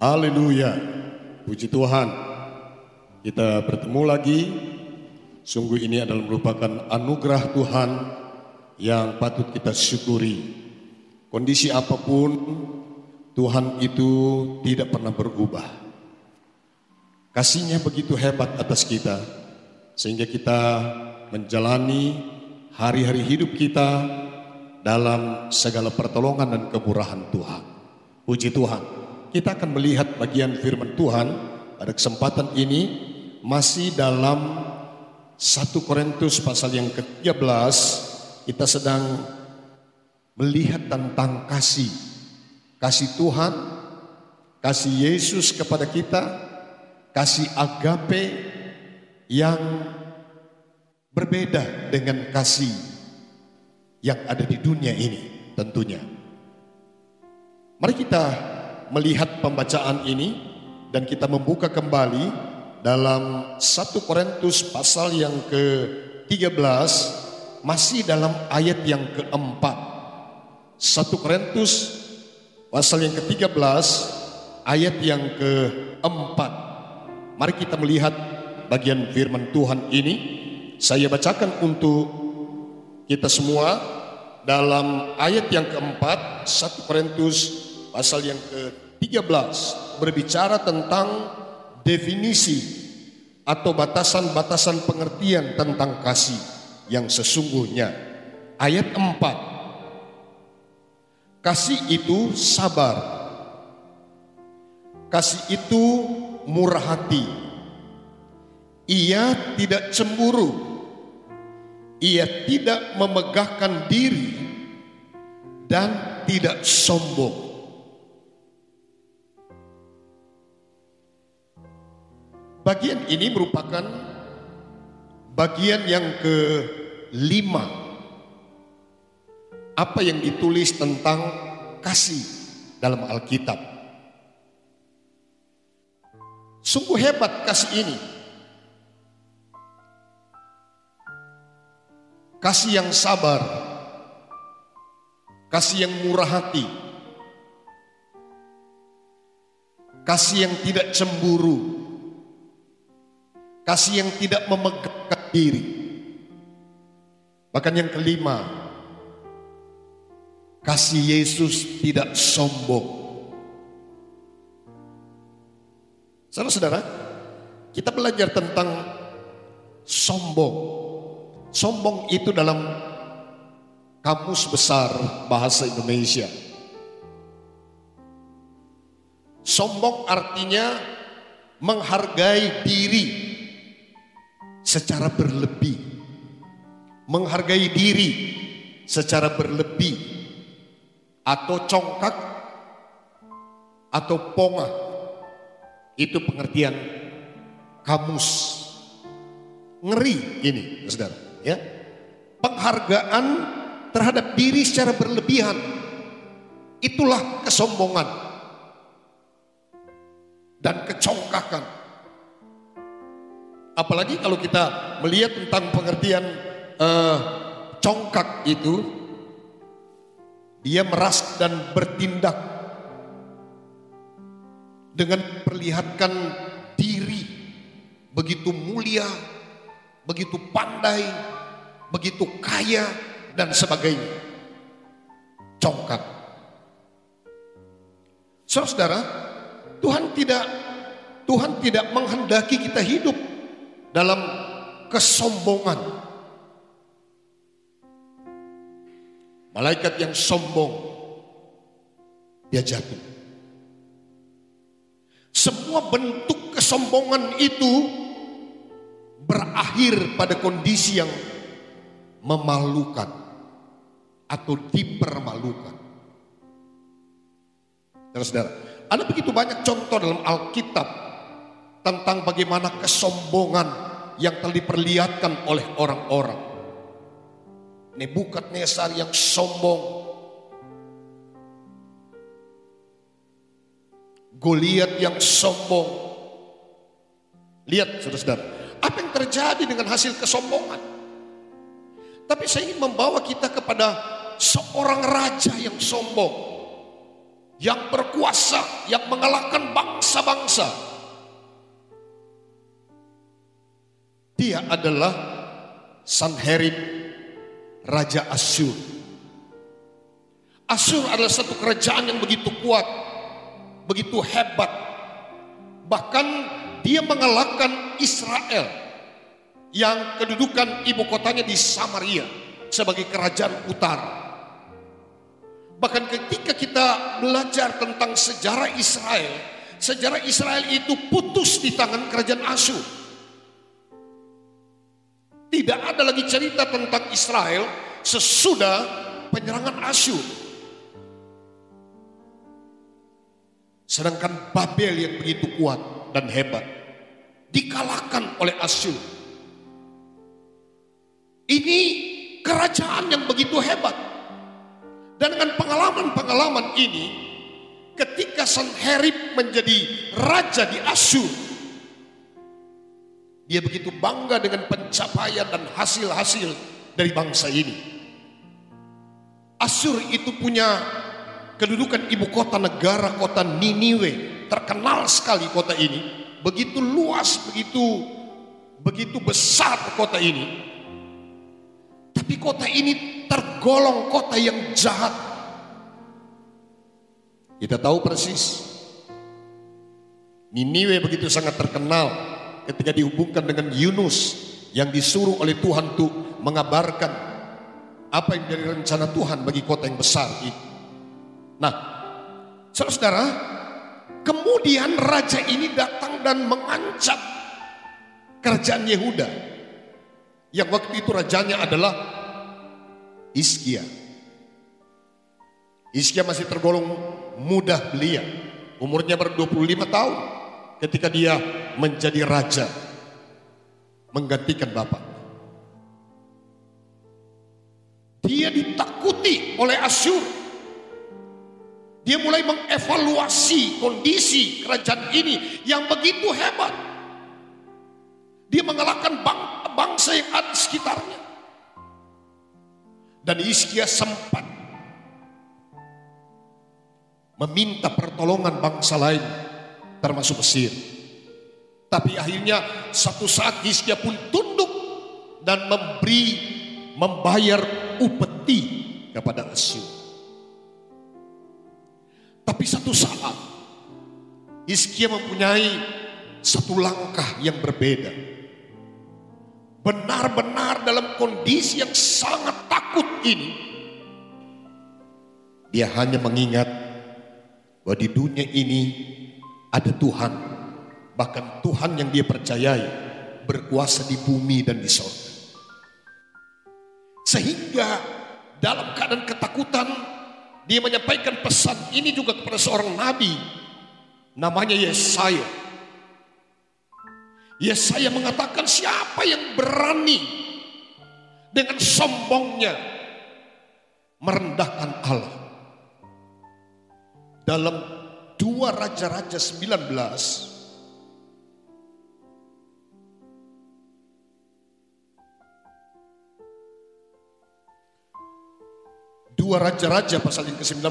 Haleluya. Puji Tuhan. Kita bertemu lagi. Sungguh ini adalah merupakan anugerah Tuhan yang patut kita syukuri. Kondisi apa pun, Tuhan itu tidak pernah berubah. Kasihnya begitu hebat atas kita, sehingga kita menjalani hari-hari hidup kita dalam segala pertolongan dan kemurahan Tuhan. Puji Tuhan. Kita akan melihat bagian firman Tuhan pada kesempatan ini masih dalam 1 Korintus pasal yang ke-13 kita sedang melihat tentang kasih. Kasih Tuhan, kasih Yesus kepada kita, kasih agape yang berbeda dengan kasih yang ada di dunia ini tentunya. Mari kita melihat pembacaan ini dan kita membuka kembali dalam 1 Korintus pasal yang ke-13 masih dalam ayat yang keempat. 1 Korintus pasal yang ke-13 ayat yang keempat. Mari kita melihat bagian firman Tuhan ini. Saya bacakan untuk kita semua dalam ayat yang keempat 1 Korintus pasal yang ke-13 berbicara tentang definisi atau batasan-batasan pengertian tentang kasih yang sesungguhnya. Ayat 4. Kasih itu sabar. Kasih itu murah hati. Ia tidak cemburu. Ia tidak memegahkan diri dan tidak sombong. Bagian ini merupakan bagian yang kelima. Apa yang ditulis tentang kasih dalam Alkitab. Sungguh hebat kasih ini. Kasih yang sabar. Kasih yang murah hati. Kasih yang tidak cemburu Kasih yang tidak memegahkan diri. Bahkan yang kelima, kasih Yesus tidak sombong. Saudara-saudara, kita belajar tentang sombong. Sombong itu dalam kamus besar bahasa Indonesia. Sombong artinya menghargai diri secara berlebih, menghargai diri secara berlebih, atau congkak, atau pongah. Itu pengertian kamus. Ngeri ini, saudara. Ya, penghargaan terhadap diri secara berlebihan. Itulah kesombongan dan kecongkakan. Apalagi kalau kita melihat tentang pengertian uh, congkak itu, dia meras dan bertindak dengan perlihatkan diri begitu mulia, begitu pandai, begitu kaya dan sebagainya. Congkak. Saudara, Tuhan tidak Tuhan tidak menghendaki kita hidup dalam kesombongan. Malaikat yang sombong dia jatuh. Semua bentuk kesombongan itu berakhir pada kondisi yang memalukan atau dipermalukan. Saudara-saudara, ada begitu banyak contoh dalam Alkitab tentang bagaimana kesombongan yang telah diperlihatkan oleh orang-orang. Nebukadnezar yang sombong. Goliat yang sombong. Lihat saudara-saudara, apa yang terjadi dengan hasil kesombongan? Tapi saya ingin membawa kita kepada seorang raja yang sombong. yang berkuasa, yang mengalahkan bangsa-bangsa. Dia adalah Sanherib, Raja Asyur. Asyur adalah satu kerajaan yang begitu kuat, begitu hebat. Bahkan dia mengalahkan Israel yang kedudukan ibu kotanya di Samaria sebagai kerajaan utara. Bahkan ketika kita belajar tentang sejarah Israel, sejarah Israel itu putus di tangan kerajaan Asyur. Tidak ada lagi cerita tentang Israel sesudah penyerangan Asyur. Sedangkan Babel yang begitu kuat dan hebat dikalahkan oleh Asyur. Ini kerajaan yang begitu hebat dan dengan pengalaman-pengalaman ini, ketika Sanherib menjadi raja di Asyur, dia begitu bangga dengan pencapaian dan hasil-hasil dari bangsa ini. Asyur itu punya kedudukan ibu kota negara kota Niniwe, terkenal sekali kota ini, begitu luas, begitu begitu besar kota ini. Tapi kota ini tergolong kota yang jahat. Kita tahu persis. Niniwe begitu sangat terkenal ketika dihubungkan dengan Yunus yang disuruh oleh Tuhan untuk mengabarkan apa yang menjadi rencana Tuhan bagi kota yang besar ini. Nah, saudara-saudara, kemudian raja ini datang dan mengancam kerajaan Yehuda yang waktu itu rajanya adalah Iskia. Iskia masih tergolong mudah belia. Umurnya baru 25 tahun ketika dia menjadi raja. Menggantikan bapak. Dia ditakuti oleh Asyur. Dia mulai mengevaluasi kondisi kerajaan ini yang begitu hebat. Dia mengalahkan bangsa yang ada di sekitarnya. Dan Iskia sempat meminta pertolongan bangsa lain termasuk Mesir. Tapi akhirnya satu saat Hizkia pun tunduk dan memberi membayar upeti kepada Asyur. Tapi satu saat Hizkia mempunyai satu langkah yang berbeda. Benar-benar dalam kondisi yang sangat takut ini. Dia hanya mengingat bahwa di dunia ini ada Tuhan. Bahkan Tuhan yang dia percayai berkuasa di bumi dan di sorga. Sehingga dalam keadaan ketakutan dia menyampaikan pesan ini juga kepada seorang nabi namanya Yesaya. Yesaya mengatakan siapa yang berani dengan sombongnya merendahkan Allah. Dalam dua Raja-Raja 19 Dua Raja-Raja pasal yang ke-19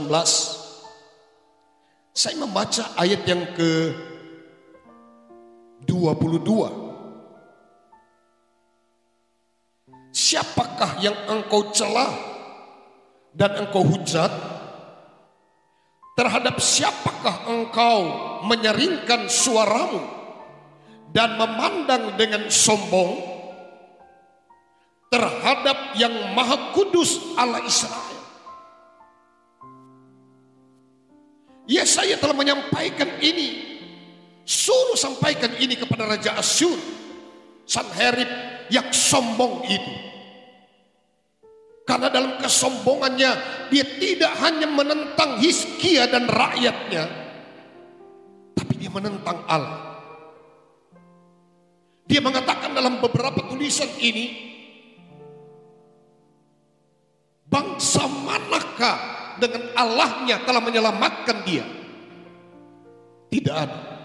Saya membaca ayat yang ke 22 Siapakah yang engkau celah dan engkau hujat? Terhadap siapakah engkau menyeringkan suaramu dan memandang dengan sombong terhadap yang maha kudus Allah Israel? Ya saya telah menyampaikan ini. Suruh sampaikan ini kepada Raja Asyur. Sanherib yang sombong itu. Karena dalam kesombongannya dia tidak hanya menentang Hizkia dan rakyatnya. Tapi dia menentang Allah. Dia mengatakan dalam beberapa tulisan ini. Bangsa manakah dengan Allahnya telah menyelamatkan dia? Tidak ada.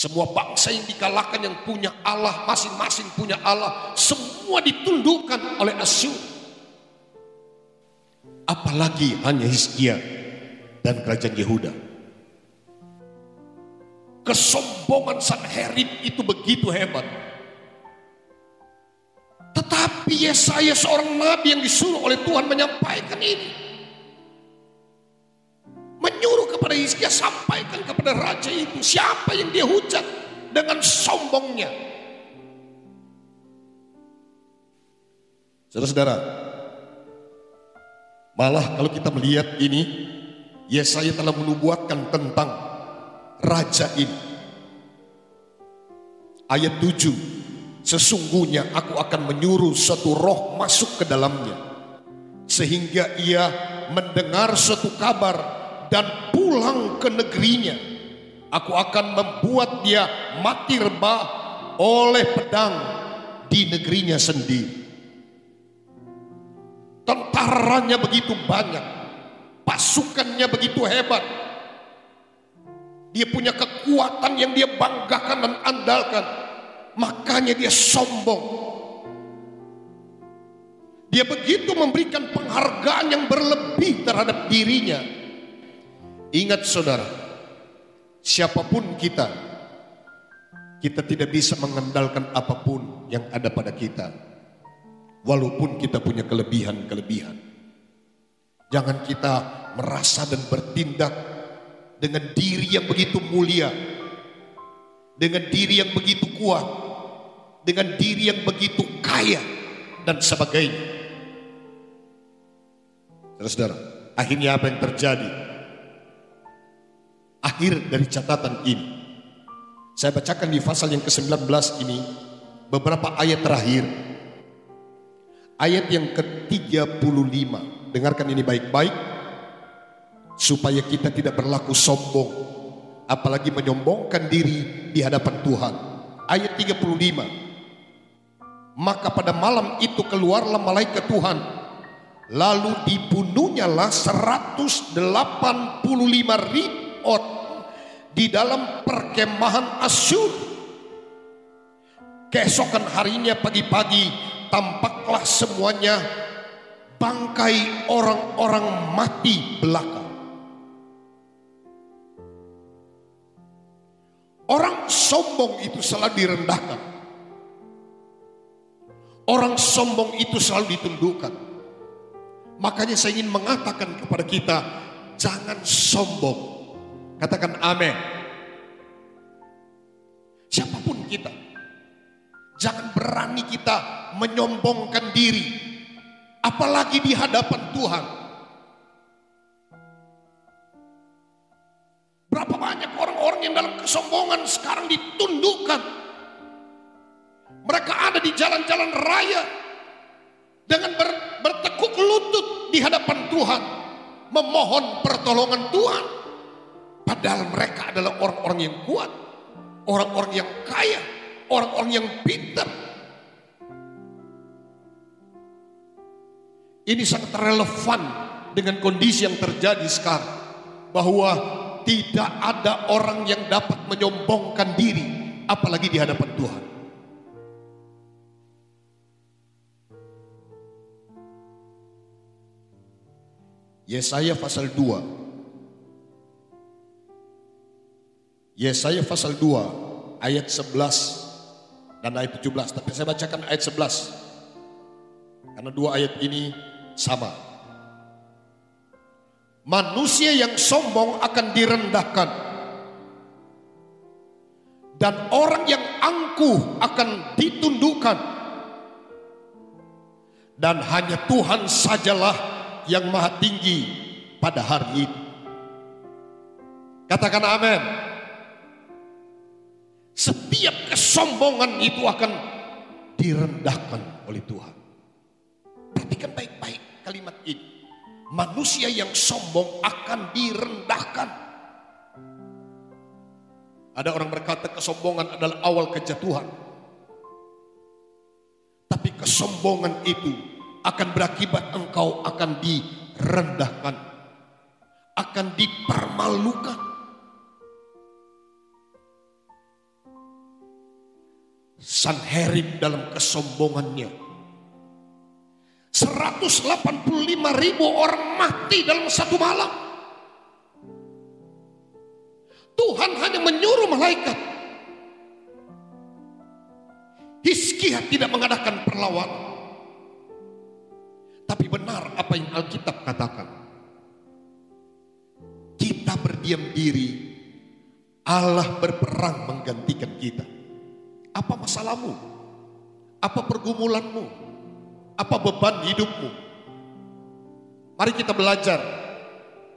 Semua bangsa yang dikalahkan yang punya Allah, masing-masing punya Allah, semua ditundukkan oleh Asyur. Apalagi hanya Hizkia dan kerajaan Yehuda. Kesombongan Sanherib itu begitu hebat. Tetapi Yesaya seorang nabi yang disuruh oleh Tuhan menyampaikan ini. Menyuruh kepada Hizkia sampaikan kepada raja itu siapa yang dia hujat dengan sombongnya. Saudara-saudara, malah kalau kita melihat ini, Yesaya telah menubuatkan tentang raja ini. Ayat 7, sesungguhnya aku akan menyuruh suatu roh masuk ke dalamnya. Sehingga ia mendengar suatu kabar dan pulang ke negerinya. Aku akan membuat dia mati rebah oleh pedang di negerinya sendiri. Tentaranya begitu banyak Pasukannya begitu hebat. Dia punya kekuatan yang dia banggakan dan andalkan. Makanya dia sombong. Dia begitu memberikan penghargaan yang berlebih terhadap dirinya. Ingat saudara, siapa pun kita, kita tidak bisa mengandalkan apa pun yang ada pada kita. Walaupun kita punya kelebihan-kelebihan. Jangan kita merasa dan bertindak dengan diri yang begitu mulia, dengan diri yang begitu kuat, dengan diri yang begitu kaya dan sebagainya. Saudara-saudara, akhirnya apa yang terjadi? Akhir dari catatan ini. Saya bacakan di pasal yang ke-19 ini beberapa ayat terakhir. Ayat yang ke-35 dengarkan ini baik-baik supaya kita tidak berlaku sombong apalagi menyombongkan diri di hadapan Tuhan. Ayat 35. Maka pada malam itu keluarlah malaikat Tuhan lalu dibunuhnyalah 185 ribu di dalam perkemahan Asyur. Keesokan harinya pagi-pagi tampaklah semuanya bangkai orang-orang mati belaka. Orang sombong itu selalu direndahkan. Orang sombong itu selalu ditundukkan. Makanya saya ingin mengatakan kepada kita, jangan sombong. Katakan amin. Siapa pun kita, jangan berani kita menyombongkan diri apalagi di hadapan Tuhan. Berapa banyak orang-orang yang dalam kesombongan sekarang ditundukkan. Mereka ada di jalan-jalan raya dengan ber, bertekuk lutut di hadapan Tuhan, memohon pertolongan Tuhan. Padahal mereka adalah orang-orang yang kuat, orang-orang yang kaya, orang-orang yang pintar, Ini sangat relevan dengan kondisi yang terjadi sekarang. Bahwa tidak ada orang yang dapat menyombongkan diri apalagi di hadapan Tuhan. Yesaya pasal 2. Yesaya pasal 2 ayat 11 dan ayat 17. Tapi saya bacakan ayat 11. Karena dua ayat ini sama. Manusia yang sombong akan direndahkan. Dan orang yang angkuh akan ditundukkan. Dan hanya Tuhan sajalah yang maha tinggi pada hari ini. Katakan amin. Setiap kesombongan itu akan direndahkan oleh Tuhan. Perhatikan baik-baik kalimat ini. Manusia yang sombong akan direndahkan. Ada orang berkata kesombongan adalah awal kejatuhan. Tapi kesombongan itu akan berakibat engkau akan direndahkan. Akan dipermalukan. Sanherib dalam kesombongannya 185 ribu orang mati dalam satu malam. Tuhan hanya menyuruh malaikat. Hizkia tidak mengadakan perlawanan. Tapi benar apa yang Alkitab katakan. Kita berdiam diri, Allah berperang menggantikan kita. Apa masalahmu? Apa pergumulanmu? Apa beban hidupmu? Mari kita belajar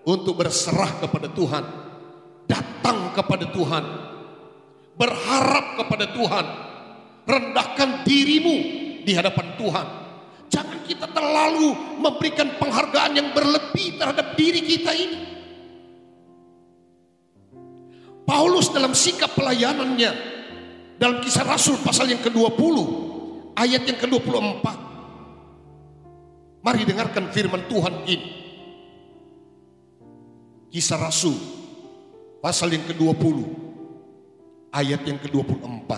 untuk berserah kepada Tuhan, datang kepada Tuhan, berharap kepada Tuhan, rendahkan dirimu di hadapan Tuhan. Jangan kita terlalu memberikan penghargaan yang berlebih terhadap diri kita ini. Paulus dalam sikap pelayanannya dalam kisah Rasul pasal yang ke-20 ayat yang ke-24 Mari dengarkan firman Tuhan ini. Kisah Rasul pasal yang ke-20 ayat yang ke-24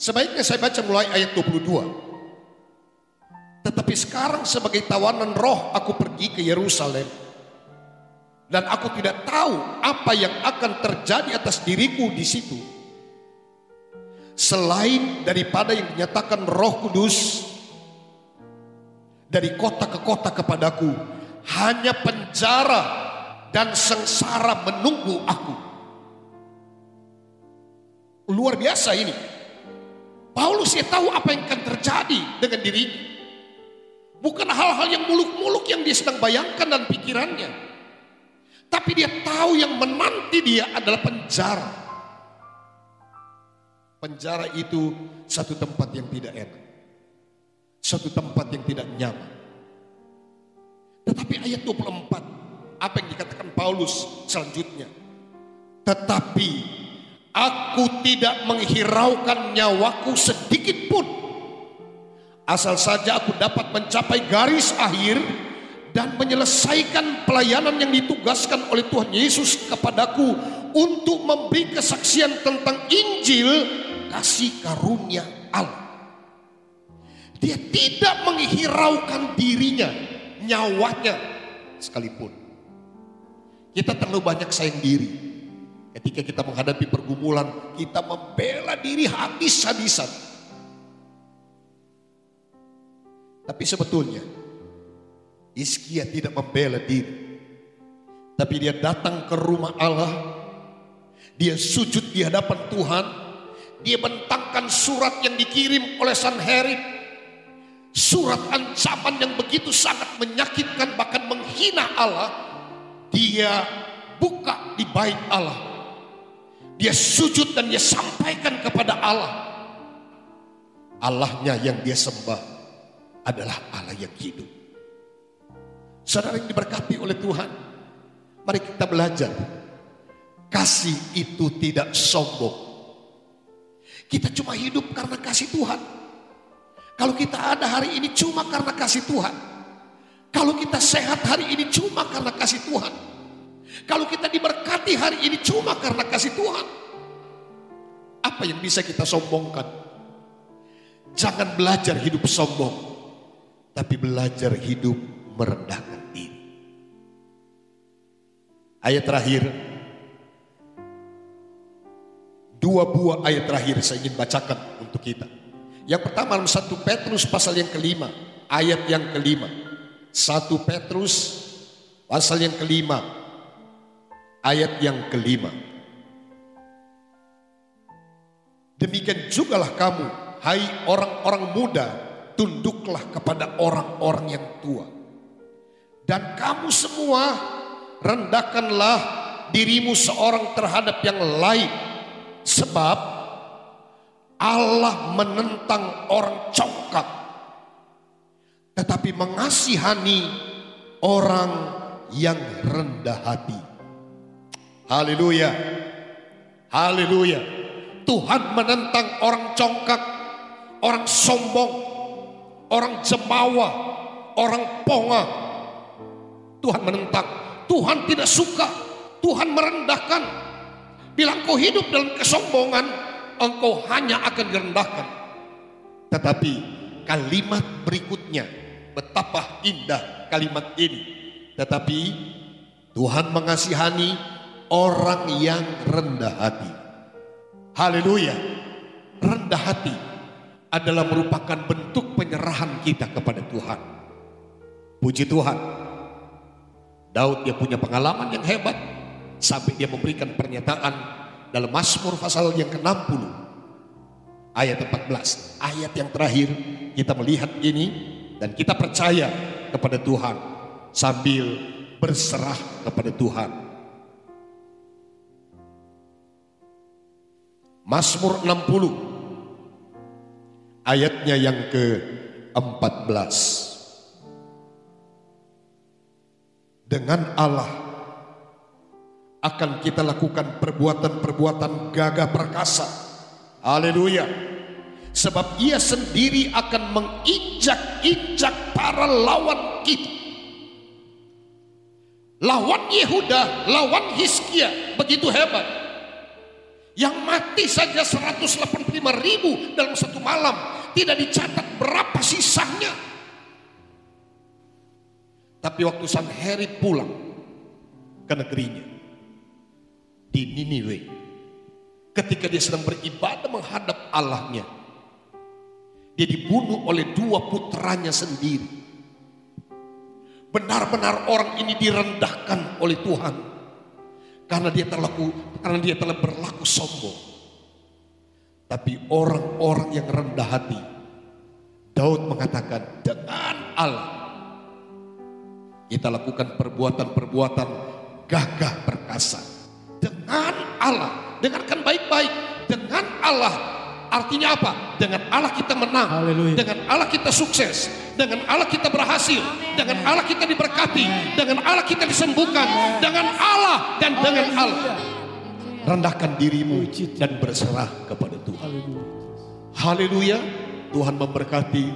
Sebaiknya saya baca mulai ayat 22 tetapi sekarang sebagai tawanan roh aku pergi ke Yerusalem. Dan aku tidak tahu apa yang akan terjadi atas diriku di situ. Selain daripada yang dinyatakan roh kudus dari kota ke kota kepadaku. Hanya penjara dan sengsara menunggu aku. Luar biasa ini. Paulus ya tahu apa yang akan terjadi dengan dirinya. Bukan hal-hal yang muluk-muluk yang dia sedang bayangkan dan pikirannya. Tapi dia tahu yang menanti dia adalah penjara. Penjara itu satu tempat yang tidak enak. Satu tempat yang tidak nyaman. Tetapi ayat 24, apa yang dikatakan Paulus selanjutnya? Tetapi aku tidak menghiraukan nyawaku sedikit pun Asal saja aku dapat mencapai garis akhir dan menyelesaikan pelayanan yang ditugaskan oleh Tuhan Yesus kepadaku untuk memberi kesaksian tentang Injil kasih karunia Allah. Dia tidak menghiraukan dirinya, nyawanya sekalipun. Kita terlalu banyak sayang diri. Ketika kita menghadapi pergumulan, kita membela diri habis-habisan. Tapi sebetulnya Iskia tidak membela diri. Tapi dia datang ke rumah Allah. Dia sujud di hadapan Tuhan. Dia bentangkan surat yang dikirim oleh Sanherib. Surat ancaman yang begitu sangat menyakitkan bahkan menghina Allah. Dia buka di bait Allah. Dia sujud dan dia sampaikan kepada Allah. Allahnya yang dia sembah adalah Allah yang hidup. Saudara yang diberkati oleh Tuhan, mari kita belajar. Kasih itu tidak sombong. Kita cuma hidup karena kasih Tuhan. Kalau kita ada hari ini cuma karena kasih Tuhan. Kalau kita sehat hari ini cuma karena kasih Tuhan. Kalau kita diberkati hari ini cuma karena kasih Tuhan. Apa yang bisa kita sombongkan? Jangan belajar hidup sombong tapi belajar hidup merendahkan. Ayat terakhir, dua buah ayat terakhir saya ingin bacakan untuk kita. Yang pertama dalam satu Petrus pasal yang kelima, ayat yang kelima. Satu Petrus pasal yang kelima, ayat yang kelima. Demikian jugalah kamu, hai orang-orang muda, tunduklah kepada orang-orang yang tua. Dan kamu semua rendahkanlah dirimu seorang terhadap yang lain. Sebab Allah menentang orang congkak. Tetapi mengasihani orang yang rendah hati. Haleluya. Haleluya. Tuhan menentang orang congkak, orang sombong, orang jemawa, orang ponga. Tuhan menentang, Tuhan tidak suka, Tuhan merendahkan. Bila engkau hidup dalam kesombongan, engkau hanya akan direndahkan. Tetapi kalimat berikutnya, betapa indah kalimat ini. Tetapi Tuhan mengasihani orang yang rendah hati. Haleluya. Rendah hati adalah merupakan bentuk penyerahan kita kepada Tuhan. Puji Tuhan. Daud dia punya pengalaman yang hebat sampai dia memberikan pernyataan dalam Mazmur pasal yang ke-60 ayat 14. Ayat yang terakhir kita melihat ini dan kita percaya kepada Tuhan sambil berserah kepada Tuhan. Mazmur 60 ayatnya yang ke-14. Dengan Allah akan kita lakukan perbuatan-perbuatan gagah perkasa. Haleluya. Sebab ia sendiri akan menginjak-injak para lawan kita. Lawan Yehuda, lawan Hiskia begitu hebat. Yang mati saja 185 ribu dalam satu malam. Tidak dicatat berapa sisanya. Tapi waktu Sanherib pulang ke negerinya. Di Niniwe. Ketika dia sedang beribadah menghadap Allahnya. Dia dibunuh oleh dua putranya sendiri. Benar-benar orang ini direndahkan oleh Tuhan. Karena dia terlaku, karena dia telah berlaku sombong. Tapi orang-orang yang rendah hati. Daud mengatakan dengan Allah kita lakukan perbuatan-perbuatan gagah perkasa dengan Allah. Dengarkan baik-baik. Dengan Allah artinya apa? Dengan Allah kita menang. Haleluya. Dengan Allah kita sukses. Dengan Allah kita berhasil. Dengan Allah kita diberkati. Dengan Allah kita disembuhkan. Dengan Allah dan dengan Allah. Rendahkan dirimu dan berserah kepada Tuhan. Haleluya. Haleluya. Tuhan memberkati.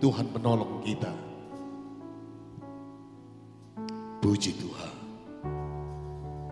Tuhan menolong kita. Puji Tuhan.